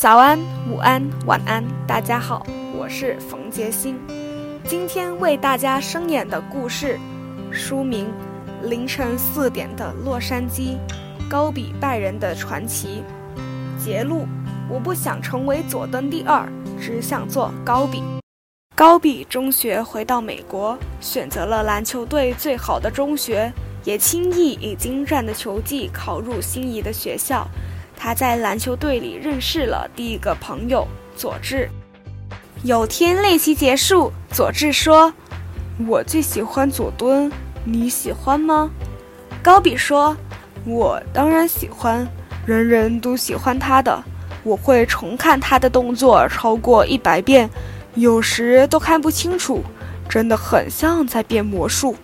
早安，午安，晚安，大家好，我是冯杰星。今天为大家声演的故事，书名《凌晨四点的洛杉矶：高比拜仁的传奇》。节录：我不想成为佐登第二，只想做高比。高比中学回到美国，选择了篮球队最好的中学，也轻易以精湛的球技考入心仪的学校。他在篮球队里认识了第一个朋友佐治。有天练习结束，佐治说：“我最喜欢佐敦，你喜欢吗？”高比说：“我当然喜欢，人人都喜欢他的。我会重看他的动作超过一百遍。”有时都看不清楚，真的很像在变魔术。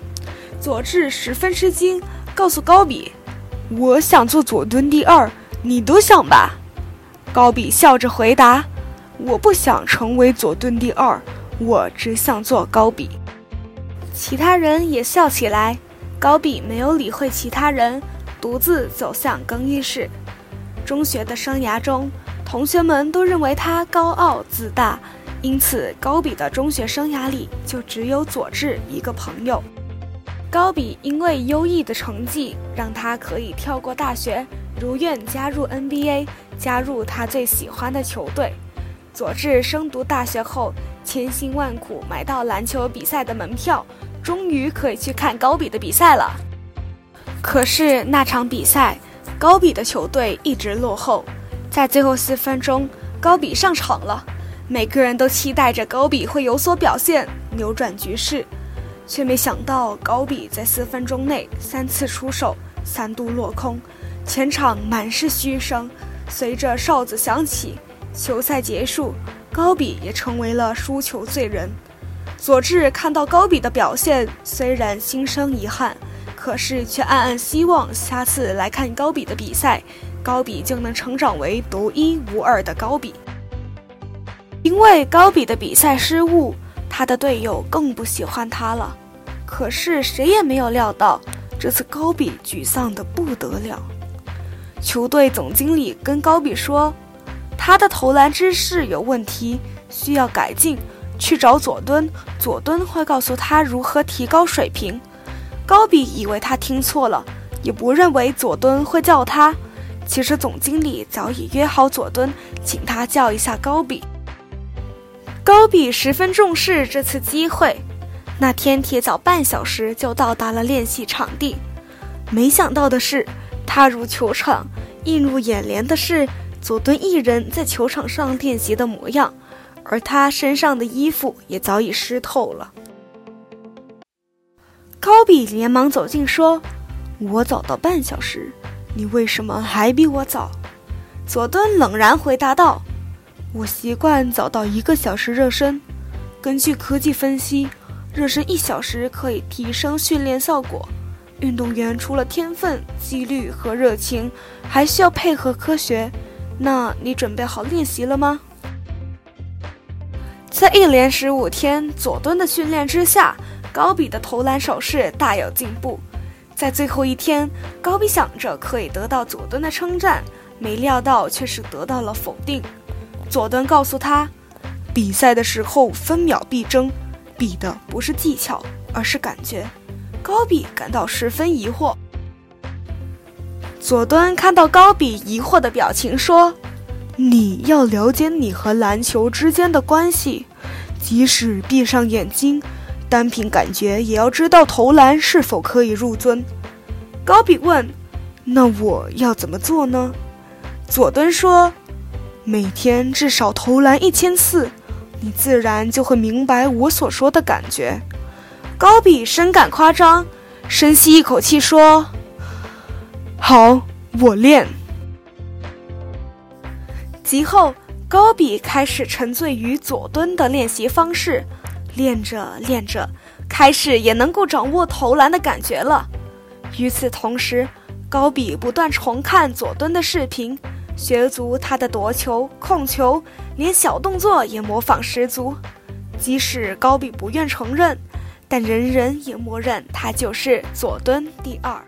佐治十分吃惊，告诉高比：“我想做佐敦第二，你都想吧？”高比笑着回答：“我不想成为佐敦第二，我只想做高比。”其他人也笑起来。高比没有理会其他人，独自走向更衣室。中学的生涯中，同学们都认为他高傲自大。因此，高比的中学生涯里就只有佐治一个朋友。高比因为优异的成绩，让他可以跳过大学，如愿加入 NBA，加入他最喜欢的球队。佐治升读大学后，千辛万苦买到篮球比赛的门票，终于可以去看高比的比赛了。可是那场比赛，高比的球队一直落后，在最后四分钟，高比上场了。每个人都期待着高比会有所表现，扭转局势，却没想到高比在四分钟内三次出手，三度落空，全场满是嘘声。随着哨子响起，球赛结束，高比也成为了输球罪人。佐治看到高比的表现，虽然心生遗憾，可是却暗暗希望下次来看高比的比赛，高比就能成长为独一无二的高比。因为高比的比赛失误，他的队友更不喜欢他了。可是谁也没有料到，这次高比沮丧的不得了。球队总经理跟高比说，他的投篮姿势有问题，需要改进，去找佐敦，佐敦会告诉他如何提高水平。高比以为他听错了，也不认为佐敦会叫他。其实总经理早已约好佐敦，请他叫一下高比。高比十分重视这次机会，那天铁早半小时就到达了练习场地。没想到的是，踏入球场，映入眼帘的是佐敦一人在球场上练习的模样，而他身上的衣服也早已湿透了。高比连忙走近说：“我早到半小时，你为什么还比我早？”佐敦冷然回答道。我习惯早到一个小时热身。根据科技分析，热身一小时可以提升训练效果。运动员除了天分、纪律和热情，还需要配合科学。那你准备好练习了吗？在一连十五天左蹲的训练之下，高比的投篮手势大有进步。在最后一天，高比想着可以得到左蹲的称赞，没料到却是得到了否定。佐敦告诉他，比赛的时候分秒必争，比的不是技巧，而是感觉。高比感到十分疑惑。佐敦看到高比疑惑的表情，说：“你要了解你和篮球之间的关系，即使闭上眼睛，单凭感觉也要知道投篮是否可以入樽。”高比问：“那我要怎么做呢？”佐敦说。每天至少投篮一千次，你自然就会明白我所说的感觉。高比深感夸张，深吸一口气说：“好，我练。”及后，高比开始沉醉于左蹲的练习方式，练着练着，开始也能够掌握投篮的感觉了。与此同时，高比不断重看左蹲的视频。学足他的夺球、控球，连小动作也模仿十足。即使高比不愿承认，但人人也默认他就是佐敦第二。